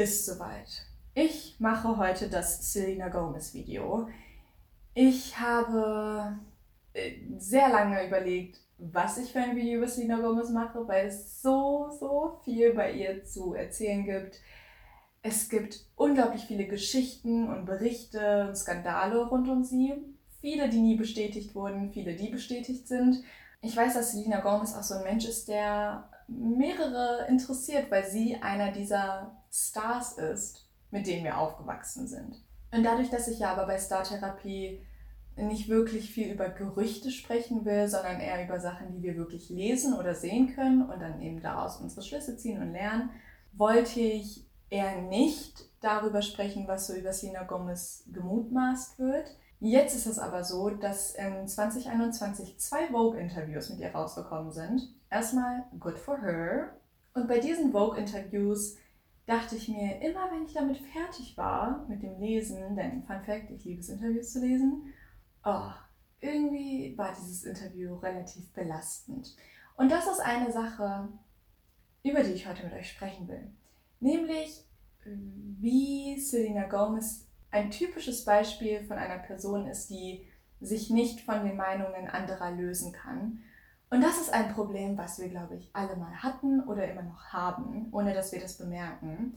ist soweit. Ich mache heute das Selena Gomez Video. Ich habe äh, sehr lange überlegt, was ich für ein Video über Selena Gomez mache, weil es so, so viel bei ihr zu erzählen gibt. Es gibt unglaublich viele Geschichten und Berichte und Skandale rund um sie. Viele, die nie bestätigt wurden, viele, die bestätigt sind. Ich weiß, dass Selena Gomez auch so ein Mensch ist, der mehrere interessiert, weil sie einer dieser Stars ist, mit denen wir aufgewachsen sind. Und dadurch, dass ich ja aber bei Star Therapie nicht wirklich viel über Gerüchte sprechen will, sondern eher über Sachen, die wir wirklich lesen oder sehen können und dann eben daraus unsere Schlüsse ziehen und lernen, wollte ich eher nicht darüber sprechen, was so über Selena Gomez gemutmaßt wird. Jetzt ist es aber so, dass in 2021 zwei Vogue-Interviews mit ihr rausgekommen sind. Erstmal Good for Her. Und bei diesen Vogue-Interviews dachte ich mir, immer wenn ich damit fertig war, mit dem Lesen, denn Fun Fact, ich liebe es, Interviews zu lesen, oh, irgendwie war dieses Interview relativ belastend. Und das ist eine Sache, über die ich heute mit euch sprechen will. Nämlich, wie Selena Gomez ein typisches Beispiel von einer Person ist, die sich nicht von den Meinungen anderer lösen kann. Und das ist ein Problem, was wir, glaube ich, alle mal hatten oder immer noch haben, ohne dass wir das bemerken.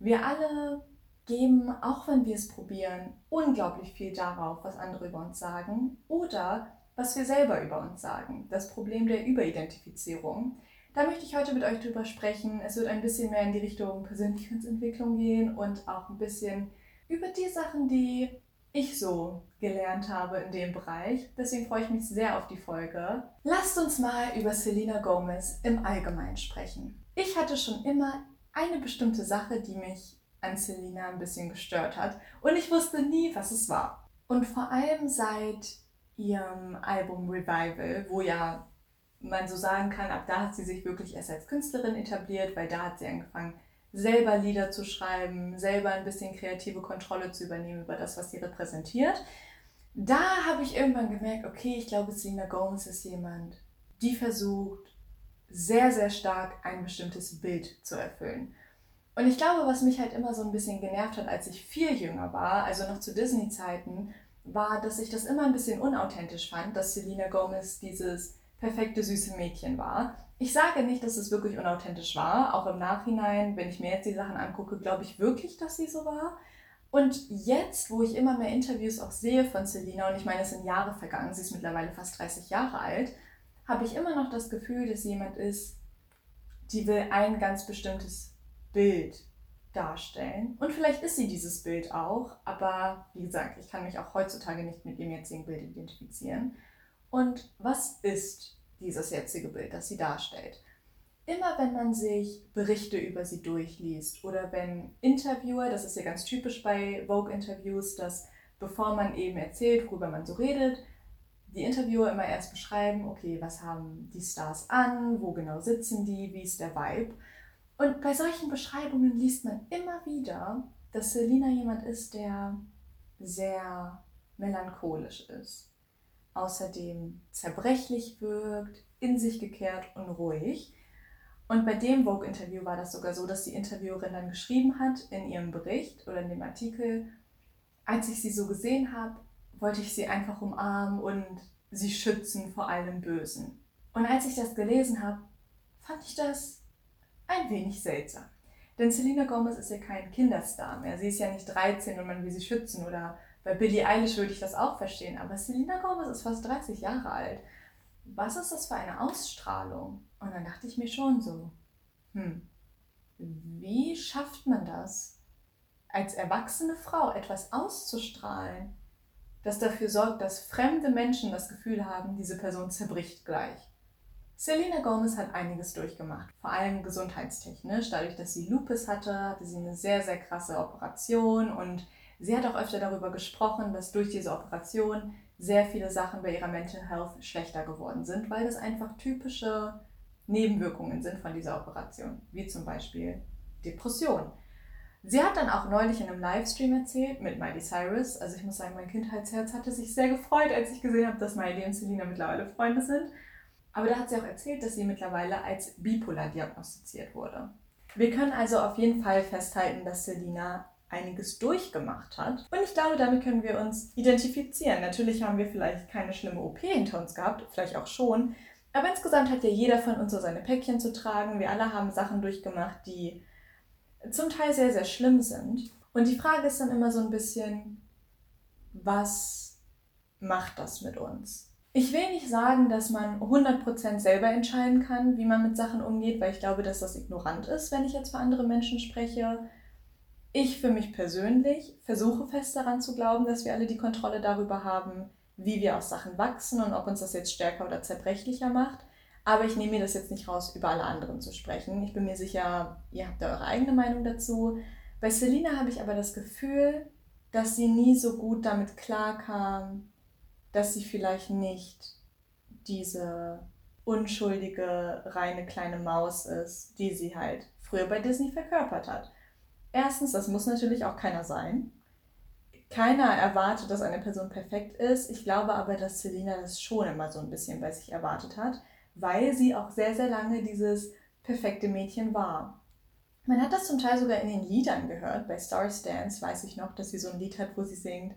Wir alle geben, auch wenn wir es probieren, unglaublich viel darauf, was andere über uns sagen oder was wir selber über uns sagen. Das Problem der Überidentifizierung. Da möchte ich heute mit euch drüber sprechen. Es wird ein bisschen mehr in die Richtung Persönlichkeitsentwicklung gehen und auch ein bisschen über die Sachen, die ich so gelernt habe in dem Bereich. Deswegen freue ich mich sehr auf die Folge. Lasst uns mal über Selena Gomez im Allgemeinen sprechen. Ich hatte schon immer eine bestimmte Sache, die mich an Selena ein bisschen gestört hat und ich wusste nie, was es war. Und vor allem seit ihrem Album Revival, wo ja man so sagen kann, ab da hat sie sich wirklich erst als Künstlerin etabliert, weil da hat sie angefangen, selber Lieder zu schreiben, selber ein bisschen kreative Kontrolle zu übernehmen über das, was sie repräsentiert. Da habe ich irgendwann gemerkt, okay, ich glaube, Selena Gomez ist jemand, die versucht, sehr, sehr stark ein bestimmtes Bild zu erfüllen. Und ich glaube, was mich halt immer so ein bisschen genervt hat, als ich viel jünger war, also noch zu Disney-Zeiten, war, dass ich das immer ein bisschen unauthentisch fand, dass Selena Gomez dieses perfekte süße Mädchen war. Ich sage nicht, dass es wirklich unauthentisch war. Auch im Nachhinein, wenn ich mir jetzt die Sachen angucke, glaube ich wirklich, dass sie so war. Und jetzt, wo ich immer mehr Interviews auch sehe von Selena, und ich meine, es sind Jahre vergangen, sie ist mittlerweile fast 30 Jahre alt, habe ich immer noch das Gefühl, dass jemand ist, die will ein ganz bestimmtes Bild darstellen. Und vielleicht ist sie dieses Bild auch, aber wie gesagt, ich kann mich auch heutzutage nicht mit dem jetzigen Bild identifizieren. Und was ist dieses jetzige Bild, das sie darstellt? Immer wenn man sich Berichte über sie durchliest oder wenn Interviewer, das ist ja ganz typisch bei Vogue-Interviews, dass bevor man eben erzählt, worüber man so redet, die Interviewer immer erst beschreiben, okay, was haben die Stars an, wo genau sitzen die, wie ist der Vibe. Und bei solchen Beschreibungen liest man immer wieder, dass Selina jemand ist, der sehr melancholisch ist. Außerdem zerbrechlich wirkt, in sich gekehrt und ruhig. Und bei dem Vogue-Interview war das sogar so, dass die Interviewerin dann geschrieben hat in ihrem Bericht oder in dem Artikel, als ich sie so gesehen habe, wollte ich sie einfach umarmen und sie schützen vor allem Bösen. Und als ich das gelesen habe, fand ich das ein wenig seltsam. Denn Selena Gomez ist ja kein Kinderstar mehr. Sie ist ja nicht 13 und man will sie schützen. Oder bei Billie Eilish würde ich das auch verstehen. Aber Selena Gomez ist fast 30 Jahre alt. Was ist das für eine Ausstrahlung? Und dann dachte ich mir schon so, hm, wie schafft man das, als erwachsene Frau etwas auszustrahlen, das dafür sorgt, dass fremde Menschen das Gefühl haben, diese Person zerbricht gleich? Selena Gomez hat einiges durchgemacht, vor allem gesundheitstechnisch. Dadurch, dass sie Lupus hatte, hatte sie eine sehr, sehr krasse Operation und sie hat auch öfter darüber gesprochen, dass durch diese Operation sehr viele Sachen bei ihrer Mental Health schlechter geworden sind, weil das einfach typische Nebenwirkungen sind von dieser Operation, wie zum Beispiel Depression. Sie hat dann auch neulich in einem Livestream erzählt mit Miley Cyrus. Also ich muss sagen, mein Kindheitsherz hatte sich sehr gefreut, als ich gesehen habe, dass Miley und Selena mittlerweile Freunde sind. Aber da hat sie auch erzählt, dass sie mittlerweile als bipolar diagnostiziert wurde. Wir können also auf jeden Fall festhalten, dass Selina einiges durchgemacht hat. Und ich glaube, damit können wir uns identifizieren. Natürlich haben wir vielleicht keine schlimme OP hinter uns gehabt, vielleicht auch schon. Aber insgesamt hat ja jeder von uns so seine Päckchen zu tragen. Wir alle haben Sachen durchgemacht, die zum Teil sehr, sehr schlimm sind. Und die Frage ist dann immer so ein bisschen, was macht das mit uns? Ich will nicht sagen, dass man 100% selber entscheiden kann, wie man mit Sachen umgeht, weil ich glaube, dass das ignorant ist, wenn ich jetzt für andere Menschen spreche. Ich für mich persönlich versuche fest daran zu glauben, dass wir alle die Kontrolle darüber haben, wie wir aus Sachen wachsen und ob uns das jetzt stärker oder zerbrechlicher macht. Aber ich nehme mir das jetzt nicht raus, über alle anderen zu sprechen. Ich bin mir sicher, ihr habt da eure eigene Meinung dazu. Bei Selina habe ich aber das Gefühl, dass sie nie so gut damit klarkam, dass sie vielleicht nicht diese unschuldige, reine kleine Maus ist, die sie halt früher bei Disney verkörpert hat. Erstens, das muss natürlich auch keiner sein. Keiner erwartet, dass eine Person perfekt ist. Ich glaube aber, dass Selina das schon immer so ein bisschen bei sich erwartet hat, weil sie auch sehr, sehr lange dieses perfekte Mädchen war. Man hat das zum Teil sogar in den Liedern gehört. Bei Star Dance weiß ich noch, dass sie so ein Lied hat, wo sie singt,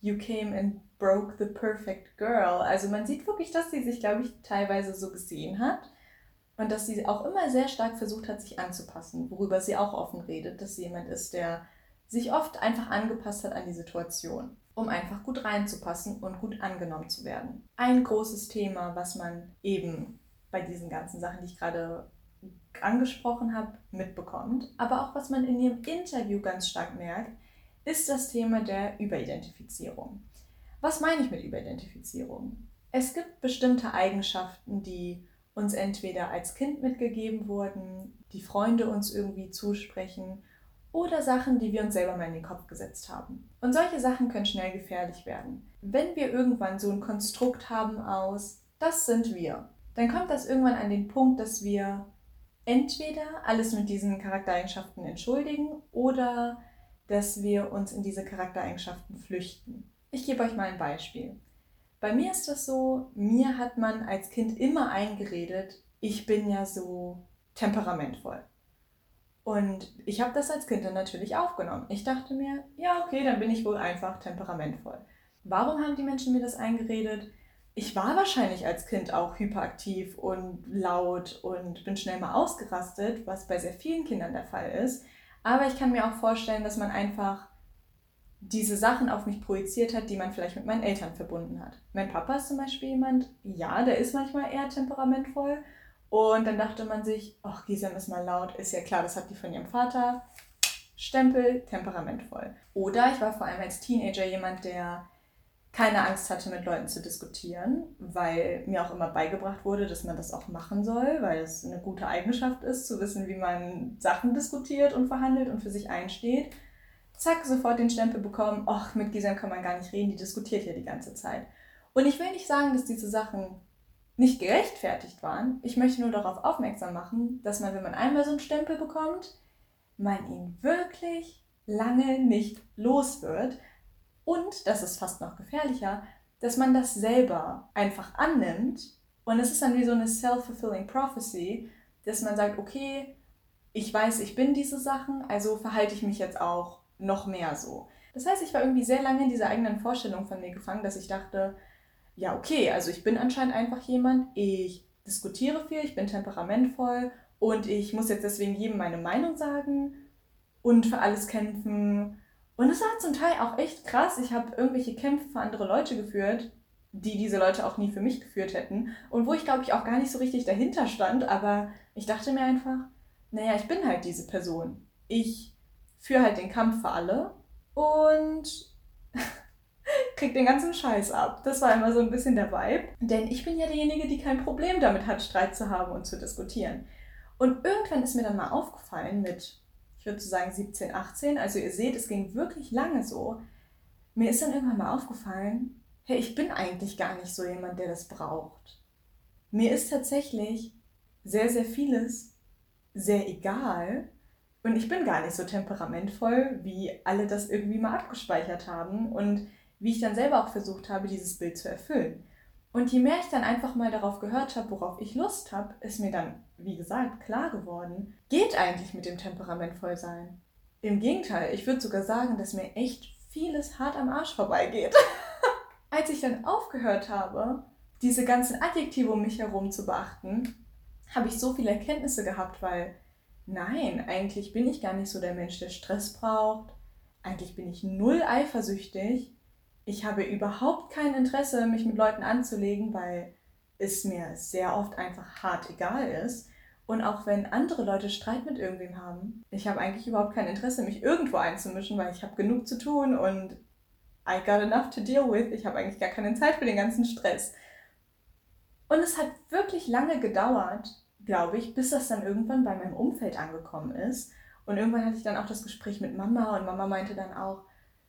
You came and broke the perfect girl. Also man sieht wirklich, dass sie sich, glaube ich, teilweise so gesehen hat. Und dass sie auch immer sehr stark versucht hat, sich anzupassen, worüber sie auch offen redet, dass sie jemand ist, der sich oft einfach angepasst hat an die Situation, um einfach gut reinzupassen und gut angenommen zu werden. Ein großes Thema, was man eben bei diesen ganzen Sachen, die ich gerade angesprochen habe, mitbekommt, aber auch was man in ihrem Interview ganz stark merkt, ist das Thema der Überidentifizierung. Was meine ich mit Überidentifizierung? Es gibt bestimmte Eigenschaften, die uns entweder als Kind mitgegeben wurden, die Freunde uns irgendwie zusprechen oder Sachen, die wir uns selber mal in den Kopf gesetzt haben. Und solche Sachen können schnell gefährlich werden. Wenn wir irgendwann so ein Konstrukt haben aus, das sind wir, dann kommt das irgendwann an den Punkt, dass wir entweder alles mit diesen Charaktereigenschaften entschuldigen oder dass wir uns in diese Charaktereigenschaften flüchten. Ich gebe euch mal ein Beispiel. Bei mir ist das so, mir hat man als Kind immer eingeredet, ich bin ja so temperamentvoll. Und ich habe das als Kind dann natürlich aufgenommen. Ich dachte mir, ja, okay, dann bin ich wohl einfach temperamentvoll. Warum haben die Menschen mir das eingeredet? Ich war wahrscheinlich als Kind auch hyperaktiv und laut und bin schnell mal ausgerastet, was bei sehr vielen Kindern der Fall ist. Aber ich kann mir auch vorstellen, dass man einfach diese Sachen auf mich projiziert hat, die man vielleicht mit meinen Eltern verbunden hat. Mein Papa ist zum Beispiel jemand, ja, der ist manchmal eher temperamentvoll. Und dann dachte man sich, ach, Gisem ist mal laut, ist ja klar, das hat die von ihrem Vater. Stempel, temperamentvoll. Oder ich war vor allem als Teenager jemand, der keine Angst hatte, mit Leuten zu diskutieren, weil mir auch immer beigebracht wurde, dass man das auch machen soll, weil es eine gute Eigenschaft ist, zu wissen, wie man Sachen diskutiert und verhandelt und für sich einsteht. Zack, sofort den Stempel bekommen, ach, mit Gisem kann man gar nicht reden, die diskutiert ja die ganze Zeit. Und ich will nicht sagen, dass diese Sachen nicht gerechtfertigt waren. Ich möchte nur darauf aufmerksam machen, dass man, wenn man einmal so einen Stempel bekommt, man ihn wirklich lange nicht los wird, und, das ist fast noch gefährlicher, dass man das selber einfach annimmt. Und es ist dann wie so eine self-fulfilling prophecy, dass man sagt, okay, ich weiß, ich bin diese Sachen, also verhalte ich mich jetzt auch noch mehr so. Das heißt, ich war irgendwie sehr lange in dieser eigenen Vorstellung von mir gefangen, dass ich dachte, ja, okay, also ich bin anscheinend einfach jemand, ich diskutiere viel, ich bin temperamentvoll und ich muss jetzt deswegen jedem meine Meinung sagen und für alles kämpfen und es war zum Teil auch echt krass. Ich habe irgendwelche Kämpfe für andere Leute geführt, die diese Leute auch nie für mich geführt hätten. Und wo ich, glaube ich, auch gar nicht so richtig dahinter stand. Aber ich dachte mir einfach, naja, ich bin halt diese Person. Ich führe halt den Kampf für alle und krieg den ganzen Scheiß ab. Das war immer so ein bisschen der Vibe. Denn ich bin ja diejenige, die kein Problem damit hat, Streit zu haben und zu diskutieren. Und irgendwann ist mir dann mal aufgefallen mit ich würde sagen 17, 18. Also ihr seht, es ging wirklich lange so. Mir ist dann irgendwann mal aufgefallen, hey, ich bin eigentlich gar nicht so jemand, der das braucht. Mir ist tatsächlich sehr, sehr vieles sehr egal. Und ich bin gar nicht so temperamentvoll, wie alle das irgendwie mal abgespeichert haben und wie ich dann selber auch versucht habe, dieses Bild zu erfüllen. Und je mehr ich dann einfach mal darauf gehört habe, worauf ich Lust habe, ist mir dann, wie gesagt, klar geworden, geht eigentlich mit dem temperamentvoll sein. Im Gegenteil, ich würde sogar sagen, dass mir echt vieles hart am Arsch vorbeigeht. Als ich dann aufgehört habe, diese ganzen Adjektive um mich herum zu beachten, habe ich so viele Erkenntnisse gehabt, weil nein, eigentlich bin ich gar nicht so der Mensch, der Stress braucht. Eigentlich bin ich null eifersüchtig. Ich habe überhaupt kein Interesse, mich mit Leuten anzulegen, weil es mir sehr oft einfach hart egal ist. Und auch wenn andere Leute Streit mit irgendwem haben, ich habe eigentlich überhaupt kein Interesse, mich irgendwo einzumischen, weil ich habe genug zu tun und I got enough to deal with. Ich habe eigentlich gar keine Zeit für den ganzen Stress. Und es hat wirklich lange gedauert, glaube ich, bis das dann irgendwann bei meinem Umfeld angekommen ist. Und irgendwann hatte ich dann auch das Gespräch mit Mama und Mama meinte dann auch,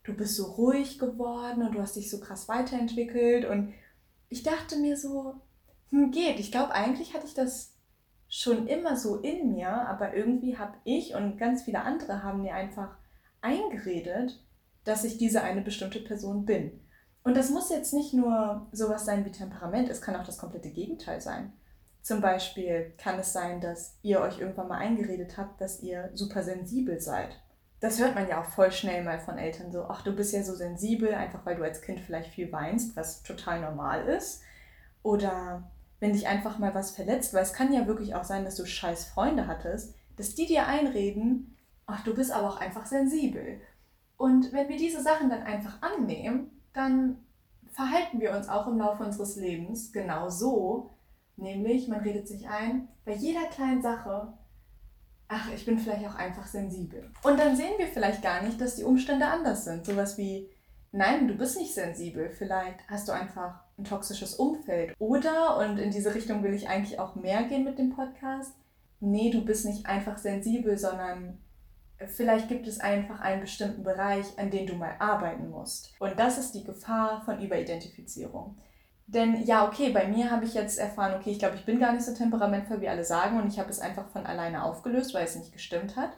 du bist so ruhig geworden und du hast dich so krass weiterentwickelt. Und ich dachte mir so, hm, geht. Ich glaube, eigentlich hatte ich das schon immer so in mir, aber irgendwie habe ich und ganz viele andere haben mir einfach eingeredet, dass ich diese eine bestimmte Person bin. Und das muss jetzt nicht nur sowas sein wie Temperament, es kann auch das komplette Gegenteil sein. Zum Beispiel kann es sein, dass ihr euch irgendwann mal eingeredet habt, dass ihr super sensibel seid. Das hört man ja auch voll schnell mal von Eltern so, ach, du bist ja so sensibel, einfach weil du als Kind vielleicht viel weinst, was total normal ist. Oder wenn dich einfach mal was verletzt, weil es kann ja wirklich auch sein, dass du scheiß Freunde hattest, dass die dir einreden, ach, du bist aber auch einfach sensibel. Und wenn wir diese Sachen dann einfach annehmen, dann verhalten wir uns auch im Laufe unseres Lebens genau so, nämlich man redet sich ein, bei jeder kleinen Sache, ach, ich bin vielleicht auch einfach sensibel. Und dann sehen wir vielleicht gar nicht, dass die Umstände anders sind. Sowas wie, nein, du bist nicht sensibel, vielleicht hast du einfach ein toxisches Umfeld. Oder, und in diese Richtung will ich eigentlich auch mehr gehen mit dem Podcast, nee, du bist nicht einfach sensibel, sondern vielleicht gibt es einfach einen bestimmten Bereich, an dem du mal arbeiten musst. Und das ist die Gefahr von Überidentifizierung. Denn ja, okay, bei mir habe ich jetzt erfahren, okay, ich glaube, ich bin gar nicht so temperamentvoll, wie alle sagen, und ich habe es einfach von alleine aufgelöst, weil es nicht gestimmt hat.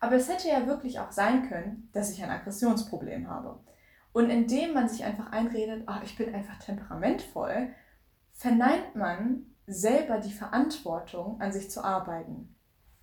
Aber es hätte ja wirklich auch sein können, dass ich ein Aggressionsproblem habe. Und indem man sich einfach einredet, oh, ich bin einfach temperamentvoll, verneint man selber die Verantwortung, an sich zu arbeiten.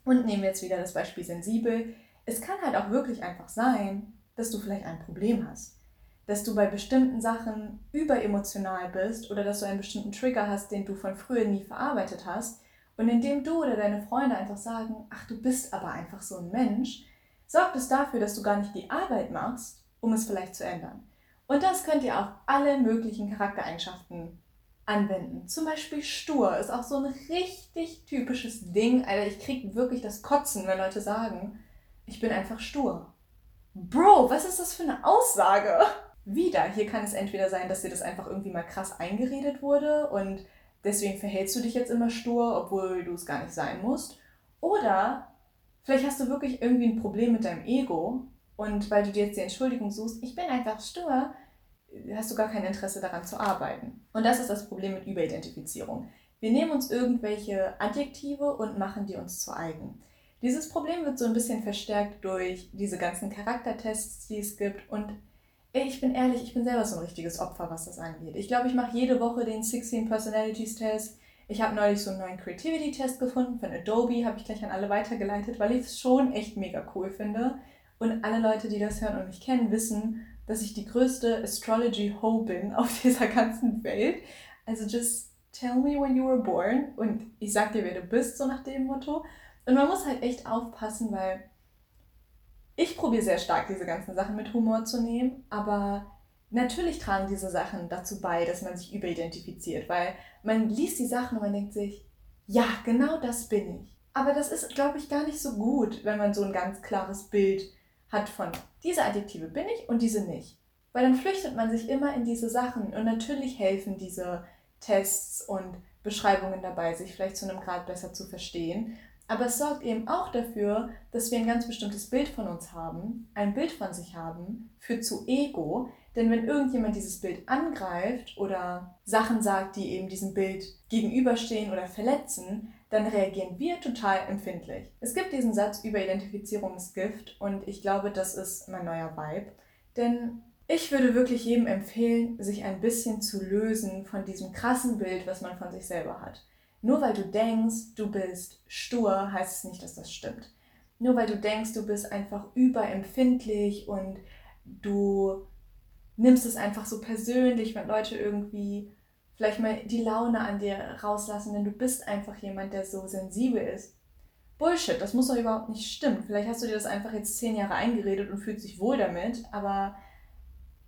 Und nehmen wir jetzt wieder das Beispiel sensibel. Es kann halt auch wirklich einfach sein, dass du vielleicht ein Problem hast. Dass du bei bestimmten Sachen überemotional bist oder dass du einen bestimmten Trigger hast, den du von früher nie verarbeitet hast. Und indem du oder deine Freunde einfach sagen, ach, du bist aber einfach so ein Mensch, sorgt es dafür, dass du gar nicht die Arbeit machst, um es vielleicht zu ändern. Und das könnt ihr auf alle möglichen Charaktereigenschaften anwenden. Zum Beispiel stur ist auch so ein richtig typisches Ding. Alter, ich krieg wirklich das Kotzen, wenn Leute sagen, ich bin einfach stur. Bro, was ist das für eine Aussage? Wieder, hier kann es entweder sein, dass dir das einfach irgendwie mal krass eingeredet wurde und deswegen verhältst du dich jetzt immer stur, obwohl du es gar nicht sein musst. Oder vielleicht hast du wirklich irgendwie ein Problem mit deinem Ego und weil du dir jetzt die Entschuldigung suchst, ich bin einfach stur, hast du gar kein Interesse daran zu arbeiten. Und das ist das Problem mit Überidentifizierung. Wir nehmen uns irgendwelche Adjektive und machen die uns zu eigen. Dieses Problem wird so ein bisschen verstärkt durch diese ganzen Charaktertests, die es gibt. Und ich bin ehrlich, ich bin selber so ein richtiges Opfer, was das angeht. Ich glaube, ich mache jede Woche den 16 Personalities Test. Ich habe neulich so einen neuen Creativity Test gefunden von Adobe, habe ich gleich an alle weitergeleitet, weil ich es schon echt mega cool finde. Und alle Leute, die das hören und mich kennen, wissen, dass ich die größte Astrology-Ho bin auf dieser ganzen Welt. Also just tell me when you were born und ich sag dir, wer du bist, so nach dem Motto. Und man muss halt echt aufpassen, weil ich probiere sehr stark, diese ganzen Sachen mit Humor zu nehmen, aber natürlich tragen diese Sachen dazu bei, dass man sich überidentifiziert, weil man liest die Sachen und man denkt sich, ja, genau das bin ich. Aber das ist, glaube ich, gar nicht so gut, wenn man so ein ganz klares Bild hat von diese Adjektive bin ich und diese nicht. Weil dann flüchtet man sich immer in diese Sachen und natürlich helfen diese Tests und Beschreibungen dabei, sich vielleicht zu einem Grad besser zu verstehen. Aber es sorgt eben auch dafür, dass wir ein ganz bestimmtes Bild von uns haben, ein Bild von sich haben, führt zu Ego. Denn wenn irgendjemand dieses Bild angreift oder Sachen sagt, die eben diesem Bild gegenüberstehen oder verletzen, dann reagieren wir total empfindlich. Es gibt diesen Satz über Identifizierungsgift und ich glaube, das ist mein neuer Vibe. Denn Ich würde wirklich jedem empfehlen, sich ein bisschen zu lösen von diesem krassen Bild, was man von sich selber hat. Nur weil du denkst, du bist stur, heißt es nicht, dass das stimmt. Nur weil du denkst, du bist einfach überempfindlich und du nimmst es einfach so persönlich, wenn Leute irgendwie vielleicht mal die Laune an dir rauslassen, denn du bist einfach jemand, der so sensibel ist. Bullshit, das muss doch überhaupt nicht stimmen. Vielleicht hast du dir das einfach jetzt zehn Jahre eingeredet und fühlst dich wohl damit, aber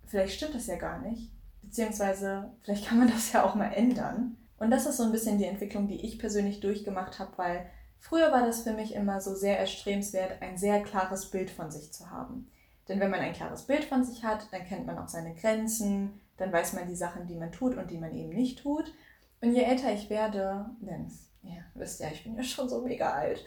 vielleicht stimmt das ja gar nicht. Beziehungsweise vielleicht kann man das ja auch mal ändern. Und das ist so ein bisschen die Entwicklung, die ich persönlich durchgemacht habe, weil früher war das für mich immer so sehr erstrebenswert, ein sehr klares Bild von sich zu haben. Denn wenn man ein klares Bild von sich hat, dann kennt man auch seine Grenzen, dann weiß man die Sachen, die man tut und die man eben nicht tut. Und je älter ich werde, denn ja, wisst ja, ich bin ja schon so mega alt,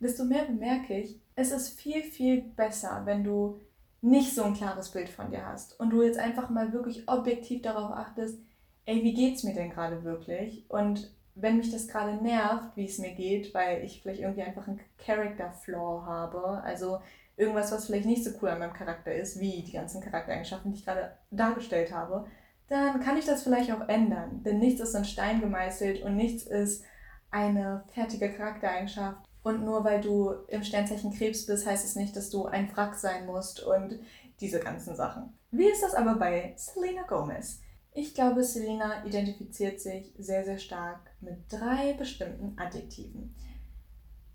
desto mehr bemerke ich, es ist viel, viel besser, wenn du nicht so ein klares Bild von dir hast und du jetzt einfach mal wirklich objektiv darauf achtest, ey, wie geht's mir denn gerade wirklich? Und wenn mich das gerade nervt, wie es mir geht, weil ich vielleicht irgendwie einfach einen Character Flaw habe, also irgendwas, was vielleicht nicht so cool an meinem Charakter ist, wie die ganzen Charaktereigenschaften, die ich gerade dargestellt habe, dann kann ich das vielleicht auch ändern. Denn nichts ist in Stein gemeißelt und nichts ist eine fertige Charaktereigenschaft. Und nur weil du im Sternzeichen Krebs bist, heißt es nicht, dass du ein Wrack sein musst und diese ganzen Sachen. Wie ist das aber bei Selena Gomez? Ich glaube, Selena identifiziert sich sehr, sehr stark mit drei bestimmten Adjektiven.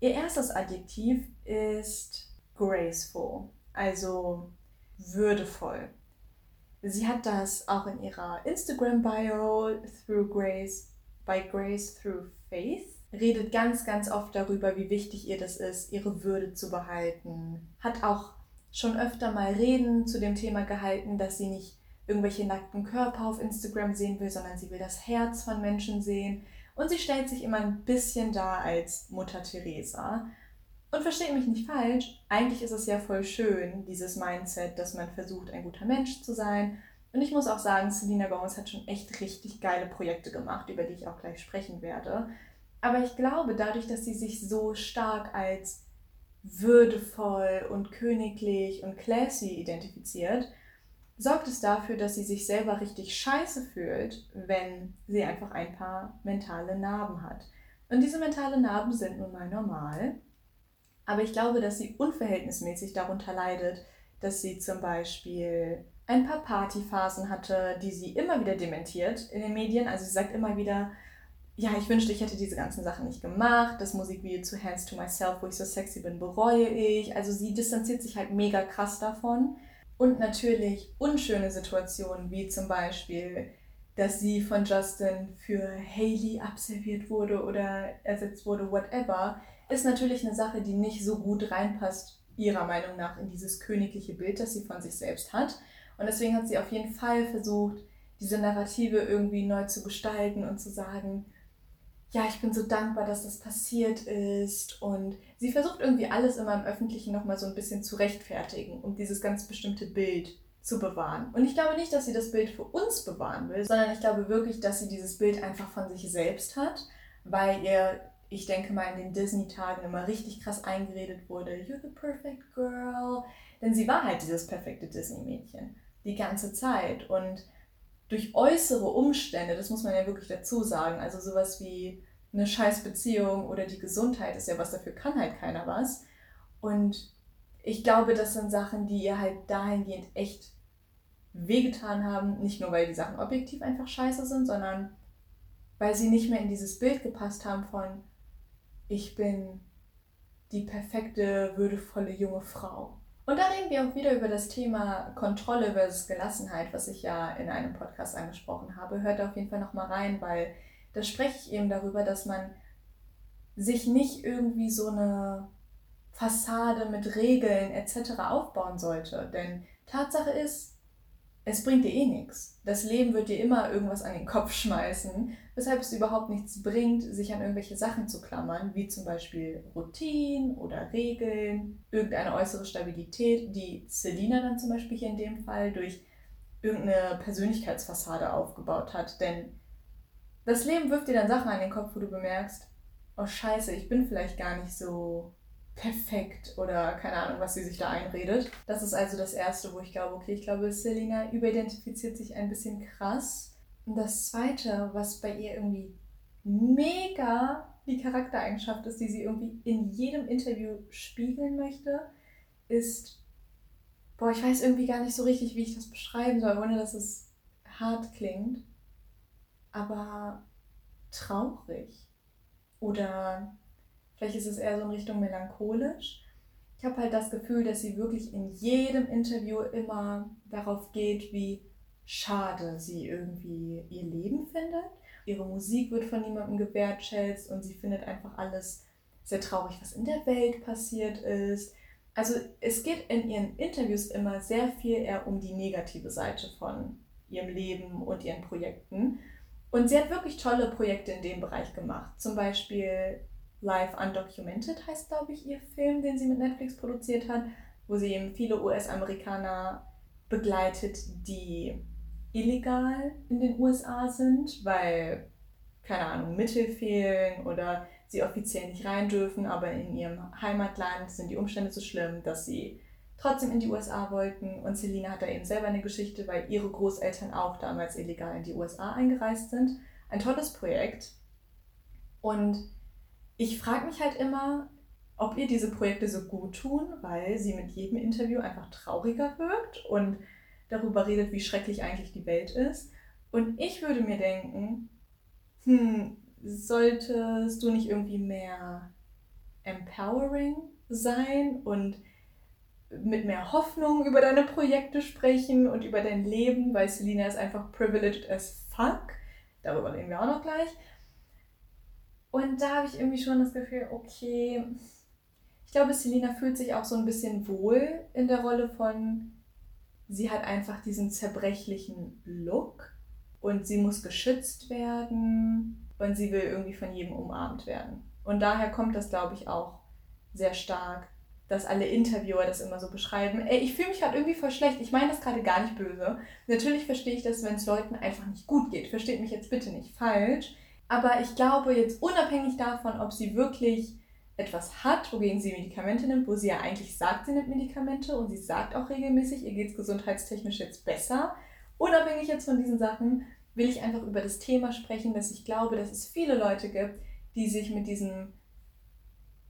Ihr erstes Adjektiv ist graceful, also würdevoll. Sie hat das auch in ihrer Instagram-Bio, through grace, by grace through faith, redet ganz, ganz oft darüber, wie wichtig ihr das ist, ihre Würde zu behalten. Hat auch schon öfter mal Reden zu dem Thema gehalten, dass sie nicht irgendwelche nackten Körper auf Instagram sehen will, sondern sie will das Herz von Menschen sehen. Und sie stellt sich immer ein bisschen dar als Mutter Teresa. Und versteht mich nicht falsch, eigentlich ist es ja voll schön, dieses Mindset, dass man versucht, ein guter Mensch zu sein. Und ich muss auch sagen, Selena Gomez hat schon echt richtig geile Projekte gemacht, über die ich auch gleich sprechen werde. Aber ich glaube, dadurch, dass sie sich so stark als würdevoll und königlich und classy identifiziert, sorgt es dafür, dass sie sich selber richtig scheiße fühlt, wenn sie einfach ein paar mentale Narben hat. Und diese mentale Narben sind nun mal normal. Aber ich glaube, dass sie unverhältnismäßig darunter leidet, dass sie zum Beispiel ein paar Partyphasen hatte, die sie immer wieder dementiert in den Medien. Also sie sagt immer wieder, ja, ich wünschte, ich hätte diese ganzen Sachen nicht gemacht. Das Musikvideo zu Hands to Myself, wo ich so sexy bin, bereue ich. Also sie distanziert sich halt mega krass davon. Und natürlich unschöne Situationen, wie zum Beispiel, dass sie von Justin für Haley abserviert wurde oder ersetzt wurde, whatever, ist natürlich eine Sache, die nicht so gut reinpasst, ihrer Meinung nach, in dieses königliche Bild, das sie von sich selbst hat. Und deswegen hat sie auf jeden Fall versucht, diese Narrative irgendwie neu zu gestalten und zu sagen, ja, ich bin so dankbar, dass das passiert ist. Und sie versucht irgendwie alles immer im Öffentlichen nochmal so ein bisschen zu rechtfertigen, um dieses ganz bestimmte Bild zu bewahren. Und ich glaube nicht, dass sie das Bild für uns bewahren will, sondern ich glaube wirklich, dass sie dieses Bild einfach von sich selbst hat, weil ihr ich denke mal, in den Disney-Tagen immer richtig krass eingeredet wurde, you're the perfect girl. Denn sie war halt dieses perfekte Disney-Mädchen. Die ganze Zeit. Und durch äußere Umstände, das muss man ja wirklich dazu sagen, also sowas wie eine scheiß Beziehung oder die Gesundheit ist ja was, dafür kann halt keiner was. Und ich glaube, das sind Sachen, die ihr halt dahingehend echt wehgetan haben. Nicht nur, weil die Sachen objektiv einfach scheiße sind, sondern weil sie nicht mehr in dieses Bild gepasst haben von, ich bin die perfekte, würdevolle junge Frau. Und da reden wir auch wieder über das Thema Kontrolle versus Gelassenheit, was ich ja in einem Podcast angesprochen habe. Hört auf jeden Fall nochmal rein, weil da spreche ich eben darüber, dass man sich nicht irgendwie so eine Fassade mit Regeln etc. aufbauen sollte. Denn Tatsache ist, es bringt dir eh nichts. Das Leben wird dir immer irgendwas an den Kopf schmeißen, weshalb es überhaupt nichts bringt, sich an irgendwelche Sachen zu klammern, wie zum Beispiel Routinen oder Regeln, irgendeine äußere Stabilität, die Selina dann zum Beispiel hier in dem Fall durch irgendeine Persönlichkeitsfassade aufgebaut hat. Denn das Leben wirft dir dann Sachen an den Kopf, wo du bemerkst, oh scheiße, ich bin vielleicht gar nicht so perfekt oder keine Ahnung, was sie sich da einredet. Das ist also das Erste, wo ich glaube, okay, ich glaube, Selina überidentifiziert sich ein bisschen krass. Und das Zweite, was bei ihr irgendwie mega die Charaktereigenschaft ist, die sie irgendwie in jedem Interview spiegeln möchte, ist, boah, ich weiß irgendwie gar nicht so richtig, wie ich das beschreiben soll, ohne dass es hart klingt, aber traurig. Oder vielleicht ist es eher so in Richtung melancholisch. Ich habe halt das Gefühl, dass sie wirklich in jedem Interview immer darauf geht, wie schade sie irgendwie ihr Leben findet ihre Musik wird von niemandem gewertschätzt und sie findet einfach alles sehr traurig, was in der Welt passiert ist. Also es geht in ihren Interviews immer sehr viel eher um die negative Seite von ihrem Leben und ihren Projekten. Und sie hat wirklich tolle Projekte in dem Bereich gemacht. Zum Beispiel Live Undocumented heißt, glaube ich, ihr Film, den sie mit Netflix produziert hat, wo sie eben viele US-Amerikaner begleitet, die illegal in den USA sind, weil, keine Ahnung, Mittel fehlen oder sie offiziell nicht rein dürfen, aber in ihrem Heimatland sind die Umstände so schlimm, dass sie trotzdem in die USA wollten. Und Selina hat da eben selber eine Geschichte, weil ihre Großeltern auch damals illegal in die USA eingereist sind. Ein tolles Projekt. Und ich frage mich halt immer, ob ihr diese Projekte so gut tun, weil sie mit jedem Interview einfach trauriger wirkt und darüber redet, wie schrecklich eigentlich die Welt ist. Und ich würde mir denken, hm, solltest du nicht irgendwie mehr empowering sein und mit mehr Hoffnung über deine Projekte sprechen und über dein Leben, weil Selina ist einfach privileged as fuck. Darüber reden wir auch noch gleich. Und da habe ich irgendwie schon das Gefühl, okay, ich glaube, Selina fühlt sich auch so ein bisschen wohl in der Rolle von sie hat einfach diesen zerbrechlichen Look und sie muss geschützt werden und sie will irgendwie von jedem umarmt werden. Und daher kommt das, glaube ich, auch sehr stark, dass alle Interviewer das immer so beschreiben. Ey, ich fühle mich gerade irgendwie voll schlecht. Ich meine das gerade gar nicht böse. Natürlich verstehe ich das, wenn es Leuten einfach nicht gut geht. Versteht mich jetzt bitte nicht falsch. Aber ich glaube jetzt unabhängig davon, ob sie wirklich etwas hat, wogegen sie Medikamente nimmt, wo sie ja eigentlich sagt, sie nimmt Medikamente und sie sagt auch regelmäßig, ihr geht es gesundheitstechnisch jetzt besser. Unabhängig jetzt von diesen Sachen will ich einfach über das Thema sprechen, dass ich glaube, dass es viele Leute gibt, die sich mit diesem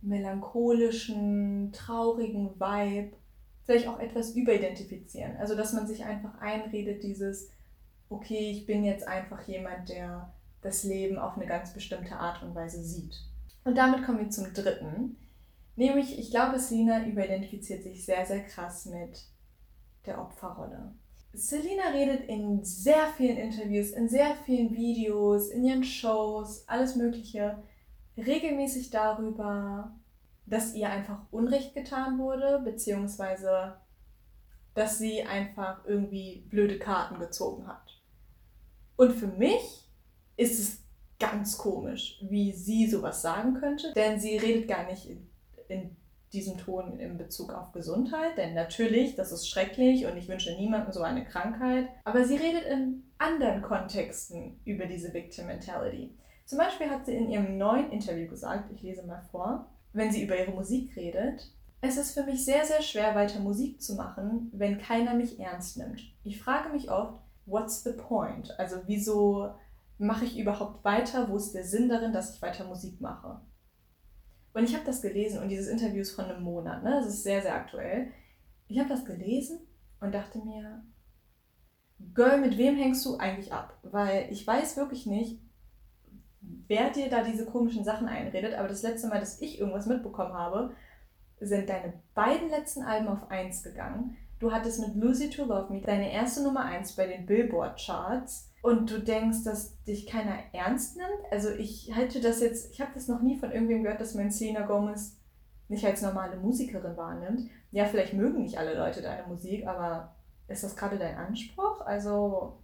melancholischen, traurigen Vibe vielleicht auch etwas überidentifizieren. Also dass man sich einfach einredet, dieses, okay, ich bin jetzt einfach jemand, der das Leben auf eine ganz bestimmte Art und Weise sieht. Und damit kommen wir zum dritten. Nämlich, ich glaube, Selina überidentifiziert sich sehr, sehr krass mit der Opferrolle. Selina redet in sehr vielen Interviews, in sehr vielen Videos, in ihren Shows, alles Mögliche, regelmäßig darüber, dass ihr einfach Unrecht getan wurde, beziehungsweise dass sie einfach irgendwie blöde Karten gezogen hat. Und für mich ist es ganz komisch, wie sie sowas sagen könnte, denn sie redet gar nicht in, in diesem Ton in Bezug auf Gesundheit, denn natürlich, das ist schrecklich und ich wünsche niemandem so eine Krankheit, aber sie redet in anderen Kontexten über diese Victim Mentality. Zum Beispiel hat sie in ihrem neuen Interview gesagt, ich lese mal vor, wenn sie über ihre Musik redet, es ist für mich sehr, sehr schwer, weiter Musik zu machen, wenn keiner mich ernst nimmt. Ich frage mich oft, what's the point? Also wieso mache ich überhaupt weiter? Wo ist der Sinn darin, dass ich weiter Musik mache? Und ich habe das gelesen und dieses Interview ist von einem Monat, ne? das ist sehr, sehr aktuell. Ich habe das gelesen und dachte mir, Girl, mit wem hängst du eigentlich ab? Weil ich weiß wirklich nicht, wer dir da diese komischen Sachen einredet, aber das letzte Mal, dass ich irgendwas mitbekommen habe, sind deine beiden letzten Alben auf 1 gegangen. Du hattest mit Lucy to Love Me deine erste Nummer 1 bei den Billboard Charts und du denkst, dass dich keiner ernst nimmt. Also ich halte das jetzt, ich habe das noch nie von irgendwem gehört, dass man Selena Gomez nicht als normale Musikerin wahrnimmt. Ja, vielleicht mögen nicht alle Leute deine Musik, aber ist das gerade dein Anspruch? Also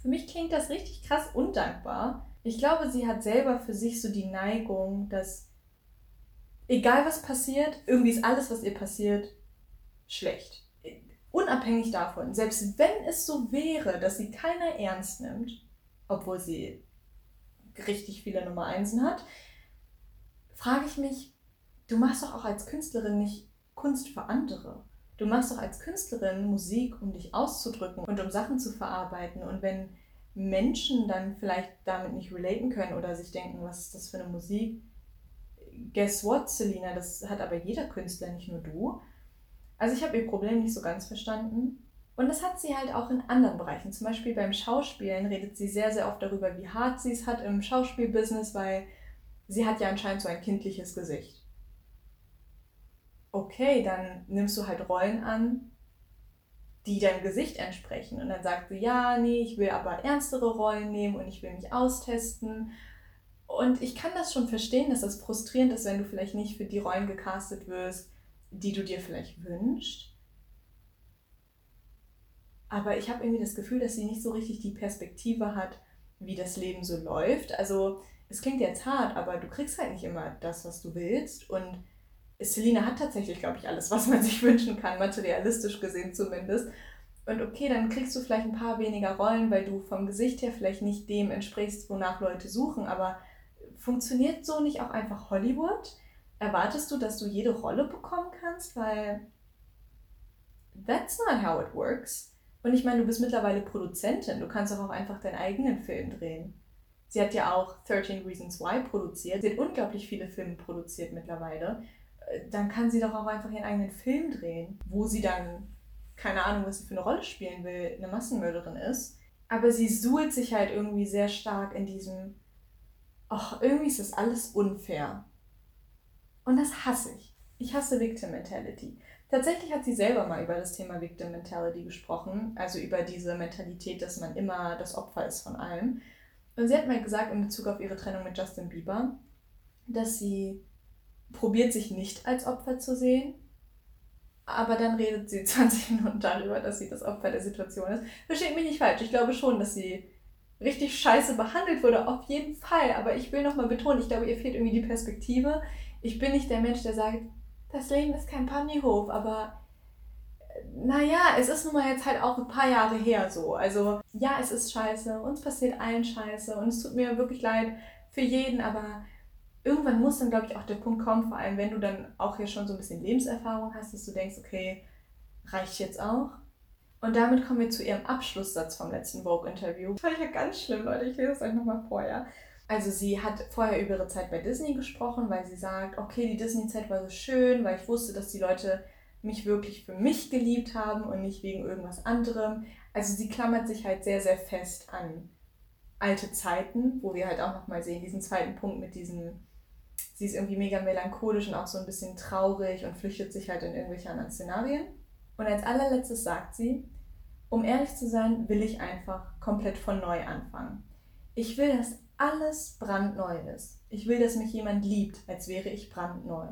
für mich klingt das richtig krass undankbar. Ich glaube, sie hat selber für sich so die Neigung, dass egal was passiert, irgendwie ist alles, was ihr passiert, schlecht unabhängig davon, selbst wenn es so wäre, dass sie keiner ernst nimmt, obwohl sie richtig viele Nummer Einsen hat, frage ich mich, du machst doch auch als Künstlerin nicht Kunst für andere. Du machst doch als Künstlerin Musik, um dich auszudrücken und um Sachen zu verarbeiten. Und wenn Menschen dann vielleicht damit nicht relaten können oder sich denken, was ist das für eine Musik? Guess what, Selina? Das hat aber jeder Künstler, nicht nur du. Also ich habe ihr Problem nicht so ganz verstanden. Und das hat sie halt auch in anderen Bereichen. Zum Beispiel beim Schauspielen redet sie sehr, sehr oft darüber, wie hart sie es hat im Schauspielbusiness, weil sie hat ja anscheinend so ein kindliches Gesicht. Okay, dann nimmst du halt Rollen an, die deinem Gesicht entsprechen. Und dann sagt sie, ja, nee, ich will aber ernstere Rollen nehmen und ich will mich austesten. Und ich kann das schon verstehen, dass das frustrierend ist, wenn du vielleicht nicht für die Rollen gecastet wirst, die du dir vielleicht wünschst. Aber ich habe irgendwie das Gefühl, dass sie nicht so richtig die Perspektive hat, wie das Leben so läuft. Also es klingt jetzt hart, aber du kriegst halt nicht immer das, was du willst. Und Selina hat tatsächlich, glaube ich, alles, was man sich wünschen kann, materialistisch gesehen zumindest. Und okay, dann kriegst du vielleicht ein paar weniger Rollen, weil du vom Gesicht her vielleicht nicht dem entsprichst, wonach Leute suchen. Aber funktioniert so nicht auch einfach Hollywood? Erwartest du, dass du jede Rolle bekommen kannst? Weil that's not how it works. Und ich meine, du bist mittlerweile Produzentin. Du kannst doch auch einfach deinen eigenen Film drehen. Sie hat ja auch 13 Reasons Why produziert. Sie hat unglaublich viele Filme produziert mittlerweile. Äh, dann kann sie doch auch einfach ihren eigenen Film drehen, wo sie dann, keine Ahnung, was sie für eine Rolle spielen will, eine Massenmörderin ist. Aber sie suhlt sich halt irgendwie sehr stark in diesem, ach, irgendwie ist das alles unfair. Und das hasse ich. Ich hasse Victim Mentality. Tatsächlich hat sie selber mal über das Thema Victim Mentality gesprochen, also über diese Mentalität, dass man immer das Opfer ist von allem. Und sie hat mal gesagt in Bezug auf ihre Trennung mit Justin Bieber, dass sie probiert sich nicht als Opfer zu sehen, aber dann redet sie 20 Minuten darüber, dass sie das Opfer der Situation ist. Versteht mich nicht falsch, ich glaube schon, dass sie richtig scheiße behandelt wurde, auf jeden Fall. Aber ich will nochmal betonen, ich glaube, ihr fehlt irgendwie die Perspektive. Ich bin nicht der Mensch, der sagt, das Leben ist kein Ponyhof, aber naja, es ist nun mal jetzt halt auch ein paar Jahre her so. Also ja, es ist scheiße, uns passiert allen scheiße und es tut mir wirklich leid für jeden, aber irgendwann muss dann, glaube ich, auch der Punkt kommen, vor allem wenn du dann auch hier schon so ein bisschen Lebenserfahrung hast, dass du denkst, okay, reicht jetzt auch? Und damit kommen wir zu ihrem Abschlusssatz vom letzten Vogue-Interview. Das war ja ganz schlimm, Leute. Ich lese es euch nochmal vor, ja. Also sie hat vorher über ihre Zeit bei Disney gesprochen, weil sie sagt, okay, die Disney-Zeit war so schön, weil ich wusste, dass die Leute mich wirklich für mich geliebt haben und nicht wegen irgendwas anderem. Also sie klammert sich halt sehr, sehr fest an alte Zeiten, wo wir halt auch nochmal sehen, diesen zweiten Punkt mit diesem, sie ist irgendwie mega melancholisch und auch so ein bisschen traurig und flüchtet sich halt in irgendwelche anderen Szenarien. Und als allerletztes sagt sie, um ehrlich zu sein, will ich einfach komplett von neu anfangen. Ich will, dass alles brandneu ist. Ich will, dass mich jemand liebt, als wäre ich brandneu.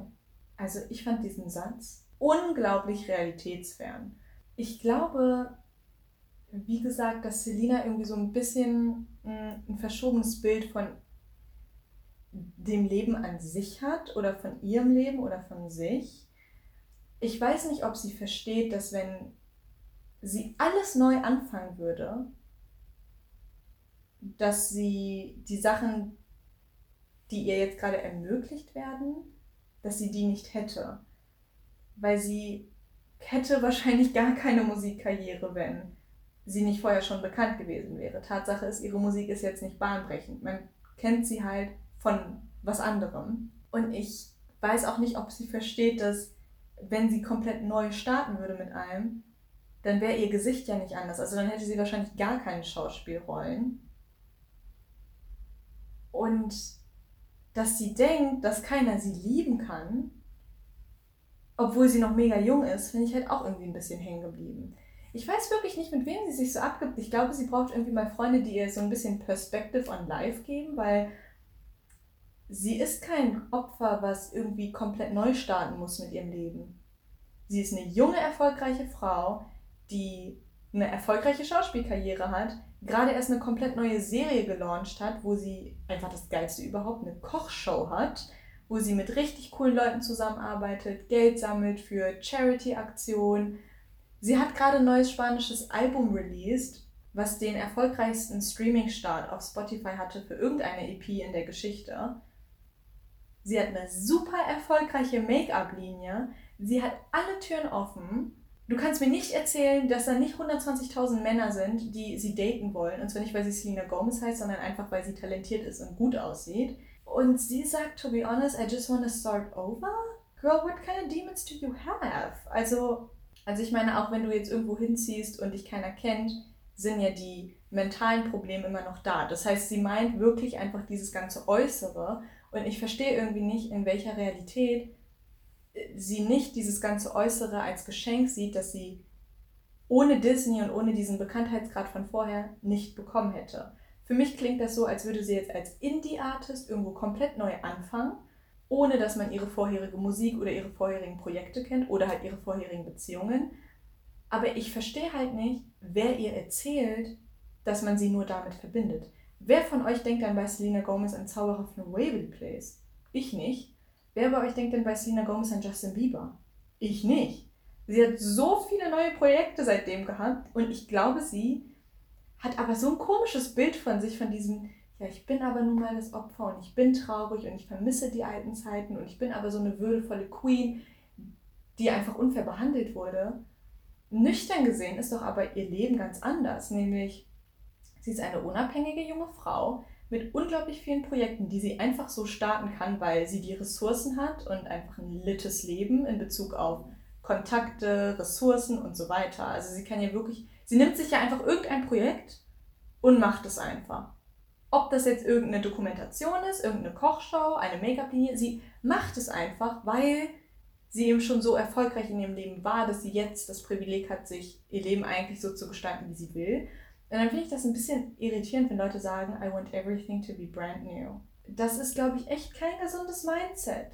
Also ich fand diesen Satz unglaublich realitätsfern. Ich glaube, wie gesagt, dass Selina irgendwie so ein bisschen hm, ein verschobenes Bild von dem Leben an sich hat oder von ihrem Leben oder von sich. Ich weiß nicht, ob sie versteht, dass wenn sie alles neu anfangen würde, dass sie die Sachen, die ihr jetzt gerade ermöglicht werden, dass sie die nicht hätte. Weil sie hätte wahrscheinlich gar keine Musikkarriere, wenn sie nicht vorher schon bekannt gewesen wäre. Tatsache ist, ihre Musik ist jetzt nicht bahnbrechend. Man kennt sie halt von was anderem. Und ich weiß auch nicht, ob sie versteht, dass wenn sie komplett neu starten würde mit allem, dann wäre ihr Gesicht ja nicht anders. Also dann hätte sie wahrscheinlich gar keine Schauspielrollen. Und dass sie denkt, dass keiner sie lieben kann, obwohl sie noch mega jung ist, finde ich halt auch irgendwie ein bisschen hängen geblieben. Ich weiß wirklich nicht, mit wem sie sich so abgibt. Ich glaube, sie braucht irgendwie mal Freunde, die ihr so ein bisschen Perspective on Life geben, weil sie ist kein Opfer, was irgendwie komplett neu starten muss mit ihrem Leben. Sie ist eine junge, erfolgreiche Frau, die eine erfolgreiche Schauspielkarriere hat, gerade erst eine komplett neue Serie gelauncht hat, wo sie einfach das Geilste überhaupt, eine Kochshow hat, wo sie mit richtig coolen Leuten zusammenarbeitet, Geld sammelt für Charity-Aktionen. Sie hat gerade ein neues spanisches Album released, was den erfolgreichsten Streaming-Start auf Spotify hatte für irgendeine EP in der Geschichte. Sie hat eine super erfolgreiche Make-up-Linie. Sie hat alle Türen offen. Du kannst mir nicht erzählen, dass da nicht 120.000 Männer sind, die sie daten wollen. Und zwar nicht, weil sie Selena Gomez heißt, sondern einfach, weil sie talentiert ist und gut aussieht. Und sie sagt, to be honest, I just want to start over. Girl, what kind of demons do you have? Also, also ich meine, auch wenn du jetzt irgendwo hinziehst und dich keiner kennt, sind ja die mentalen Probleme immer noch da. Das heißt, sie meint wirklich einfach dieses ganze Äußere. Und ich verstehe irgendwie nicht, in welcher Realität sie nicht dieses ganze Äußere als Geschenk sieht, das sie ohne Disney und ohne diesen Bekanntheitsgrad von vorher nicht bekommen hätte. Für mich klingt das so, als würde sie jetzt als Indie-Artist irgendwo komplett neu anfangen, ohne dass man ihre vorherige Musik oder ihre vorherigen Projekte kennt oder halt ihre vorherigen Beziehungen. Aber ich verstehe halt nicht, wer ihr erzählt, dass man sie nur damit verbindet. Wer von euch denkt dann bei Selena Gomez an Zauberer von Waverly Place? Ich nicht. Wer bei euch denkt denn bei Selena Gomez an Justin Bieber? Ich nicht. Sie hat so viele neue Projekte seitdem gehabt und ich glaube, sie hat aber so ein komisches Bild von sich, von diesem, ja, ich bin aber nun mal das Opfer und ich bin traurig und ich vermisse die alten Zeiten und ich bin aber so eine würdevolle Queen, die einfach unfair behandelt wurde. Nüchtern gesehen ist doch aber ihr Leben ganz anders, nämlich sie ist eine unabhängige junge Frau, mit unglaublich vielen Projekten, die sie einfach so starten kann, weil sie die Ressourcen hat und einfach ein littes Leben in Bezug auf Kontakte, Ressourcen und so weiter. Also sie kann ja wirklich, sie nimmt sich ja einfach irgendein Projekt und macht es einfach. Ob das jetzt irgendeine Dokumentation ist, irgendeine Kochshow, eine Make-up-Linie, sie macht es einfach, weil sie eben schon so erfolgreich in ihrem Leben war, dass sie jetzt das Privileg hat, sich ihr Leben eigentlich so zu gestalten, wie sie will. Und dann finde ich das ein bisschen irritierend, wenn Leute sagen, I want everything to be brand new. Das ist, glaube ich, echt kein gesundes Mindset.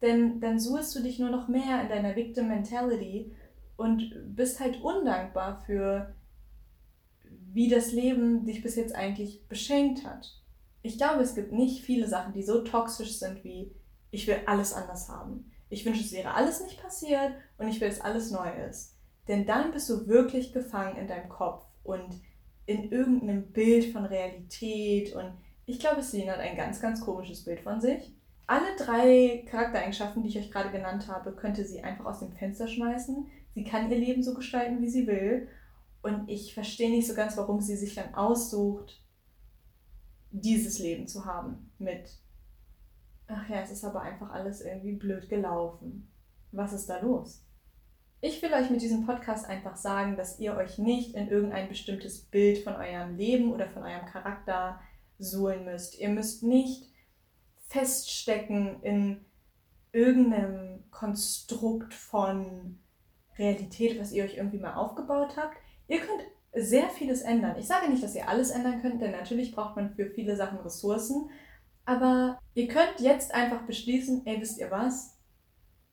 Denn dann suchst du dich nur noch mehr in deiner Victim Mentality und bist halt undankbar für, wie das Leben dich bis jetzt eigentlich beschenkt hat. Ich glaube, es gibt nicht viele Sachen, die so toxisch sind wie, ich will alles anders haben. Ich wünsche, es wäre alles nicht passiert und ich will, dass alles neu ist. Denn dann bist du wirklich gefangen in deinem Kopf und in irgendeinem Bild von Realität und ich glaube, Celine hat ein ganz, ganz komisches Bild von sich. Alle drei Charaktereigenschaften, die ich euch gerade genannt habe, könnte sie einfach aus dem Fenster schmeißen. Sie kann ihr Leben so gestalten, wie sie will. Und ich verstehe nicht so ganz, warum sie sich dann aussucht, dieses Leben zu haben mit, ach ja, es ist aber einfach alles irgendwie blöd gelaufen. Was ist da los? Ich will euch mit diesem Podcast einfach sagen, dass ihr euch nicht in irgendein bestimmtes Bild von eurem Leben oder von eurem Charakter suhlen müsst. Ihr müsst nicht feststecken in irgendeinem Konstrukt von Realität, was ihr euch irgendwie mal aufgebaut habt. Ihr könnt sehr vieles ändern. Ich sage nicht, dass ihr alles ändern könnt, denn natürlich braucht man für viele Sachen Ressourcen. Aber ihr könnt jetzt einfach beschließen, ey, wisst ihr was?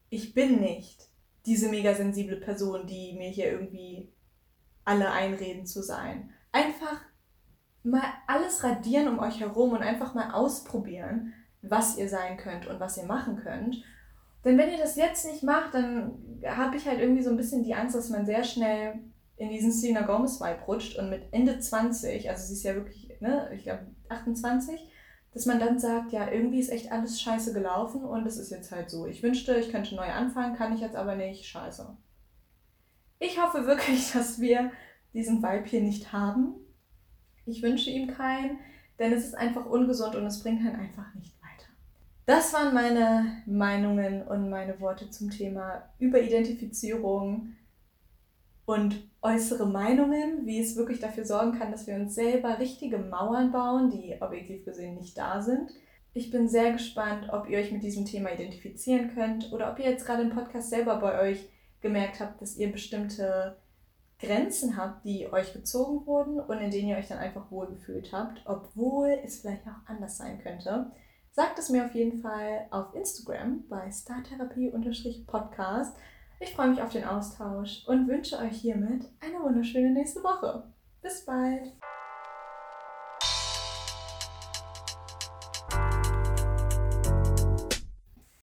Ich bin nicht diese mega sensible Person, die mir hier irgendwie alle einreden zu sein. Einfach mal alles radieren um euch herum und einfach mal ausprobieren, was ihr sein könnt und was ihr machen könnt. Denn wenn ihr das jetzt nicht macht, dann habe ich halt irgendwie so ein bisschen die Angst, dass man sehr schnell in diesen Selena Gomez-Vibe rutscht und mit Ende 20, also sie ist ja wirklich, ne, ich glaube 28, dass man dann sagt, ja, irgendwie ist echt alles scheiße gelaufen und es ist jetzt halt so. Ich wünschte, ich könnte neu anfangen, kann ich jetzt aber nicht, scheiße. Ich hoffe wirklich, dass wir diesen Vibe hier nicht haben. Ich wünsche ihm keinen, denn es ist einfach ungesund und es bringt halt einfach nicht weiter. Das waren meine Meinungen und meine Worte zum Thema Überidentifizierung und äußere Meinungen, wie es wirklich dafür sorgen kann, dass wir uns selber richtige Mauern bauen, die objektiv gesehen nicht da sind. Ich bin sehr gespannt, ob ihr euch mit diesem Thema identifizieren könnt oder ob ihr jetzt gerade im Podcast selber bei euch gemerkt habt, dass ihr bestimmte Grenzen habt, die euch gezogen wurden und in denen ihr euch dann einfach wohlgefühlt habt, obwohl es vielleicht auch anders sein könnte. Sagt es mir auf jeden Fall auf Instagram bei startherapie-podcast ich freue mich auf den Austausch und wünsche euch hiermit eine wunderschöne nächste Woche. Bis bald!